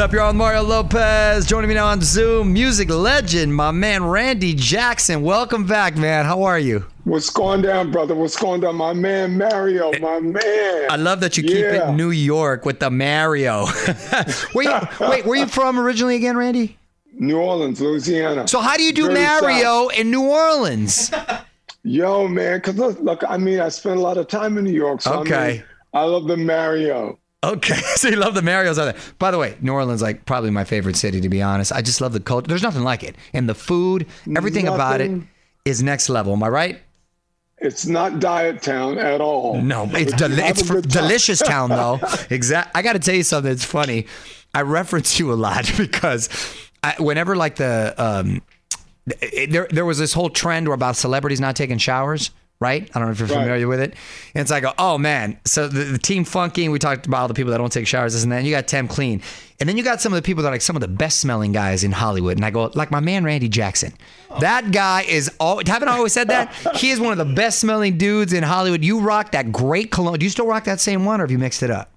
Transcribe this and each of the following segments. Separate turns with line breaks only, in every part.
Up, y'all? Mario Lopez joining me now on Zoom. Music legend, my man Randy Jackson. Welcome back, man. How are you?
What's going down, brother? What's going down? My man Mario, eh, my man.
I love that you keep
Yeah.
it New York with the Mario. where you, wait, where are you from originally again, Randy?
New Orleans, Louisiana.
So how do you do Mario in New Orleans?
Yo, man, because look, look, I mean, I spent a lot of time in New York, so I,
Okay.
mean, I love the Mario.
Okay, so you love the Mario's out there. By the way, New Orleans like probably my favorite city to be honest. I just love the culture. There's nothing like it, and the food, everything about it is next level. Am I right?
It's not Diet Town at all.
No, it's
But
del-
you have
it's fr- delicious town though. exact. I got to tell you something. It's funny. I reference you a lot because I, whenever like the um, there there was this whole trend where about celebrities not taking showers. Right? I don't know if you're
Right.
familiar with it. And it's like, oh man. So the, the team funky, and we talked about all the people that don't take showers, this and that. And you got Team Clean. And then you got some of the people that are like some of the best smelling guys in Hollywood. And I go, like my man Randy Jackson. That guy is all haven't I always said that? He is one of the best smelling dudes in Hollywood. You rock that great cologne. Do you still rock that same one or have you mixed it up?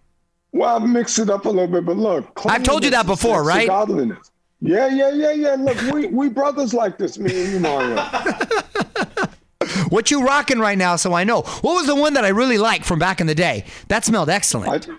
Well, I've mixed it up a little bit, but look.
I've told you that before, right?
Godliness. Yeah, yeah, yeah, yeah. Look, we, we brothers like this, me and you, Mario.
What you rocking right now so I know. What was the one that I really liked from back in the day? That smelled excellent.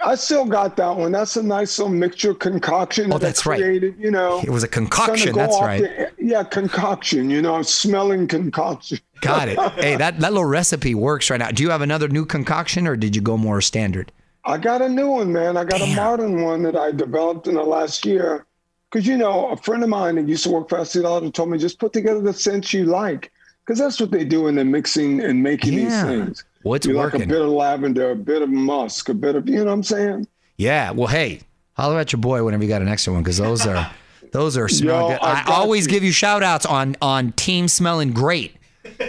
I, I still got that one. That's a nice little mixture concoction.
Oh,
that
that's right.
You know,
It was a concoction. That's right.
the- yeah, concoction. You know, smelling concoction.
Got it. Hey, that, that little recipe works right now. Do you have another new concoction or did you go more standard?
I got a new one, man. I got
Damn.
a modern one that I developed in the last year. Because, you know, a friend of mine that used to work for Estee Lauder told me just put together the scents you like. Because that's what they do in the mixing and making
Yeah.
these things.
What's
you like a bit of lavender, a bit of musk, a bit of, you know what I'm saying?
Yeah. Well, hey, holler at your boy whenever you got an extra one because those are those are smell
Yo,
good.
I
I, always
you.
give you shout outs on on team smelling great.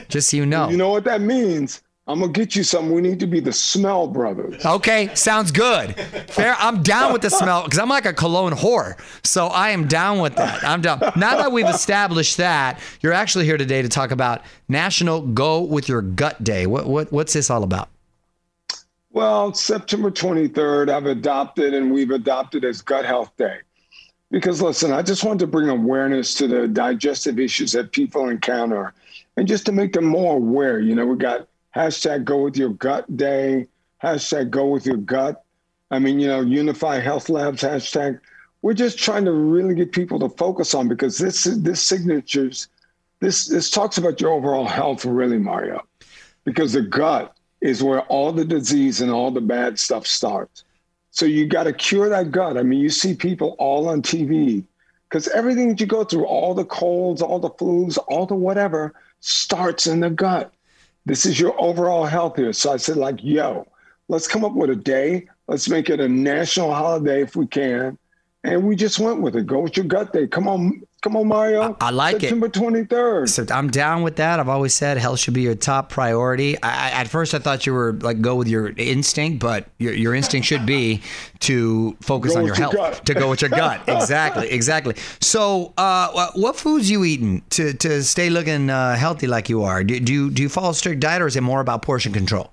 Just so you know.
You know what that means? I'm going to get you something. We need to be the smell brothers.
Okay, sounds good. Fair. I'm down with the smell because I'm like a cologne whore. So I am down with that. I'm down. Now that we've established that, you're actually here today to talk about National Go with Your Gut Day. What what what's this all about?
Well, September 23rd, I've adopted and we've adopted as Gut Health Day. Because listen, I just wanted to bring awareness to the digestive issues that people encounter and just to make them more aware. You know, we got hashtag go with your gut day, hashtag go with your gut. I mean, you know, Unify Health Labs hashtag. We're just trying to really get people to focus on because this this signatures, this this talks about your overall health, really, Mario. Because the gut is where all the disease and all the bad stuff starts. So you got to cure that gut. I mean, you see people all on TV because everything that you go through, all the colds, all the flus, all the whatever, starts in the gut. This is your overall health here. So I said, like, yo, let's come up with a day. Let's make it a national holiday if we can. And we just went with it. Go with your gut day. Come on, come on, Mario.
I- I like it.
September 23rd.
So I'm down with that. I've always said health should be your top priority. I, I, at first, I thought you were like go with your instinct, but your, your instinct should be to focus
Go
on your health, to go with your gut. Exactly, exactly. So, uh, what foods you eating to to stay looking uh, healthy like you are? Do, do you do you follow a strict diet, or is it more about portion control?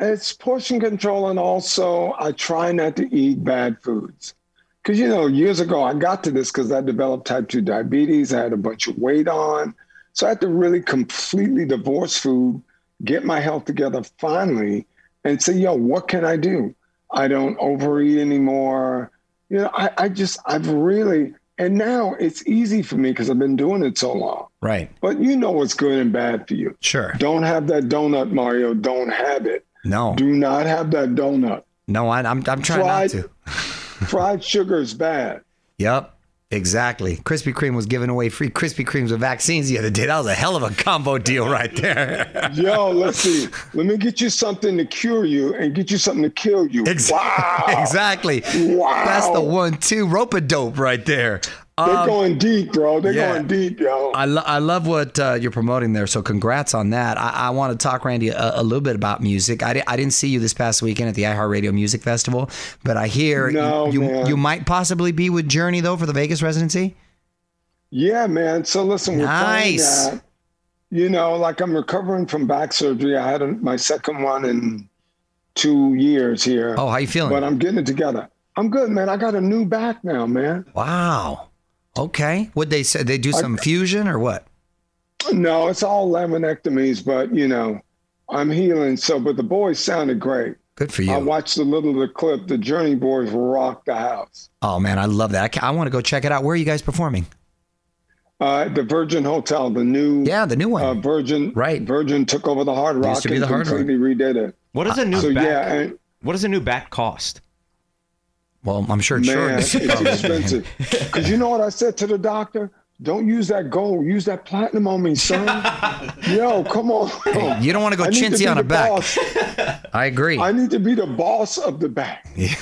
It's portion control, and also I try not to eat bad foods. Because, you know, years ago, I got to this because I developed type 2 diabetes. I had a bunch of weight on. So I had to really completely divorce food, get my health together finally, and say, yo, what can I do? I don't overeat anymore. You know, I, I just, I've really, and now it's easy for me because I've been doing it so long.
Right.
But you know what's good and bad for you.
Sure.
Don't have that donut, Mario. Don't have it.
No.
Do not have that donut.
No. I, I'm I'm trying
Fried-
not to.
Fried sugar is bad.
Yep. Exactly. Krispy Kreme was giving away free Krispy Kremes with vaccines the other day. That was a hell of a combo deal right there.
Yo, let's see. Let me get you something to cure you and get you something to kill you. Wow.
exactly.
Wow.
That's the one two rope a dope right there.
They're
Um,
going deep, bro. They're
yeah.
going deep, yo.
I, lo- I love what uh, you're promoting there. So congrats on that. I, I want to talk, Randy, a, a little bit about music. I, di- I didn't see you this past weekend at the iHeartRadio Music Festival, but I hear
No,
you, you you might possibly be with Journey though for the Vegas residency.
yeah, man. So listen, we're
Nice.
that. You know, like I'm recovering from back surgery. I had a, my second one in two years here.
Oh, how you feeling?
But I'm getting it together. I'm good, man. I got a new back now, man.
wow. Okay. What they say? They do some fusion or what?
No, it's all laminectomies, but you know, I'm healing. So, but the boys sounded great.
Good for you.
I watched a little of the clip. The Journey Boys rocked the house.
Oh man, I love that. I, I want to go check it out. Where are you guys performing?
Uh, the Virgin Hotel, the new
Yeah, the new one.
uh, Virgin,
Right.
Virgin took over the Hard Rock
Used to be
and
the Hard Rock.
completely redid it.
What does a new
So
back?
yeah, and
What does a new back cost?
Well, I'm sure.
man,
sure.
it's expensive. Because you know what I said to the doctor? Don't use that gold. Use that platinum on me, son. Yo, come on.
Hey, you don't want to go
to
chintzy on a back.
boss.
I agree.
I need to be the boss of the back.
Yeah,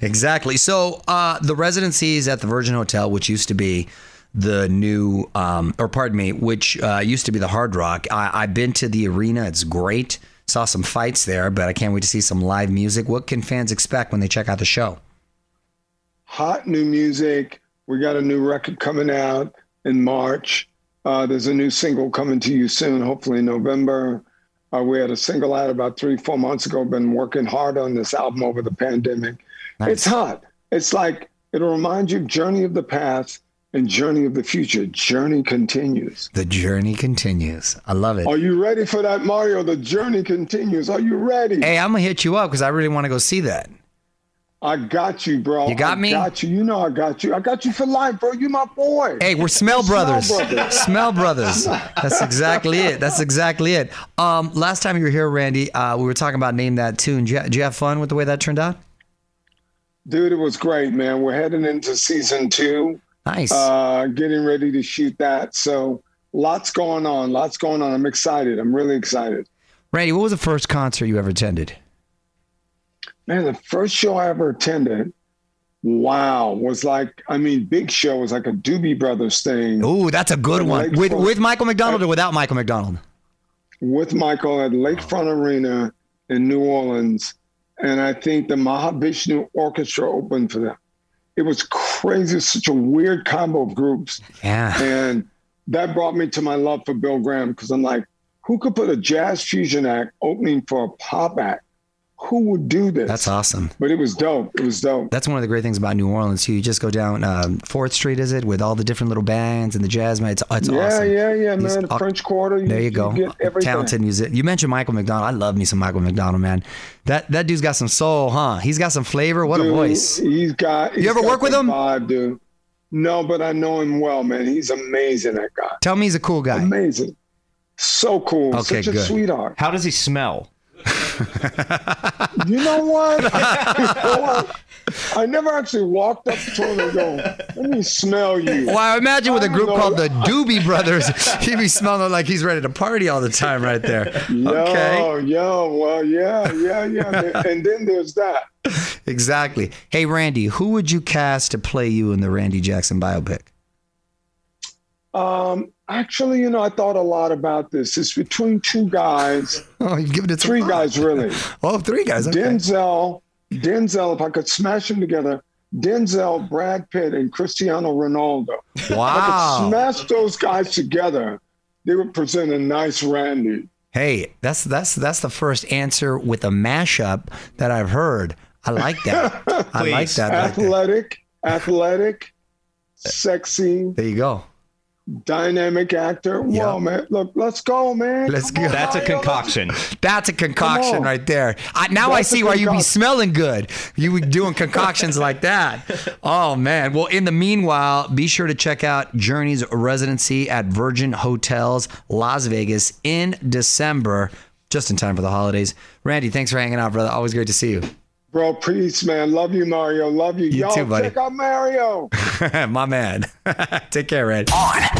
exactly. So uh, the residencies at the Virgin Hotel, which used to be the new, um, or pardon me, which uh, used to be the Hard Rock. I, I've been to the arena. It's great. Saw some fights there, but I can't wait to see some live music. What can fans expect when they check out the show?
Hot new music. We got a new record coming out in March. Uh, there's a new single coming to you soon, hopefully in November. Uh, we had a single out about three, four months ago. Been working hard on this album over the pandemic. It's hot. It's like it'll remind you of Journey of the Past and Journey of the Future. Journey continues.
The journey continues. I love it.
Are you ready for that, Mario? The journey continues. Are you ready?
Hey, I'm gonna hit you up because I really want to go see that.
I got you, bro.
You got
I
me?
Got you. You know I got you. I got you for life, bro. You my boy.
Hey, we're Smell Brothers.
Brothers.
Smell Brothers. That's exactly it. That's exactly it. Um, last time you were here, Randy, uh, we were talking about name that tune. Did you, did you have fun with the way that turned out?
Dude, it was great, man. We're heading into season two,
Nice.
uh, getting ready to shoot that. So lots going on. Lots going on. I'm excited. I'm really excited.
Randy, what was the first concert you ever attended?
Man, the first show I ever attended, wow, was like, I mean, big show was like a Doobie Brothers thing
Ooh, that's a good one.
Lakefront-
With with Michael McDonald or without Michael McDonald?
with Michael at Lakefront Arena in New Orleans. And I think the Mahavishnu Orchestra opened for them. It was crazy, such a weird combo of groups.
Yeah.
And that brought me to my love for Bill Graham because I'm like, who could put a jazz fusion act opening for a pop act? Who would do this?
That's awesome.
But it was dope. It was dope.
That's one of the great things about New Orleans too. You just go down um, Fourth Street, is it, with all the different little bands and the jazz man. It's, it's
yeah,
awesome.
yeah, yeah,
He's
man. The French Quarter.
There you go.
get everything.
Talented music. You mentioned Michael McDonald. I love me some Michael McDonald, man. That that dude's got some soul, huh? He's got some flavor. What a voice.
He's got. he's
ever
got
work with him?
Vibe, dude. No, but I know him well, man. He's amazing. That guy.
Tell me he's a cool guy.
Amazing. So cool.
Okay,
Such a
good.
sweetheart.
How does he smell?
You know what? you know what? I never actually walked up to him and go, "Let me smell you."
Well, I imagine with a group called the Doobie Brothers, he'd be smelling like he's ready to party all the time right there. Okay.
Yo, yo, well, yeah, yeah, yeah. and then there's that.
Exactly. Hey, Randy, who would you cast to play you in the Randy Jackson biopic?
Um, actually, you know, I thought a lot about this. It's between two guys,
Oh, you've given it some
three guys really.
Oh, three guys. Okay.
Denzel, Denzel. If I could smash them together, Denzel, Brad Pitt, and Cristiano Ronaldo. If I
Wow.
could smash those guys together, they would present a nice Randy.
Hey, that's that's that's the first answer with a mashup that I've heard. I like that. I like that. right there.
Athletic, athletic, sexy,
There you go.
Dynamic actor.
Yeah.
Whoa, man! Look, let's go, man.
Let's
Come
go.
on,
That's a
Mario, let's-
concoction.
That's a concoction right there. I, now I
That's a
see why you be smelling good. You were doing concoctions like that. Oh man. Well, in the meanwhile, be sure to check out Journey's residency at Virgin Hotels Las Vegas in December, just in time for the holidays. Randy, thanks for hanging out, brother. Always great to see you.
Bro, peace, man. Love you, Mario. Love you.
You
Yo,
too, buddy.
check out Mario.
My man. Take care, Red.
On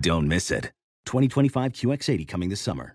Don't miss it. 2025 QX80 coming this summer.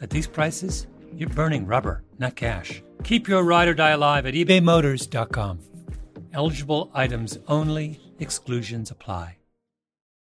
at these prices, you're burning rubber, not cash. Keep your ride or die alive at ebaymotors.com. Eligible items only, exclusions apply.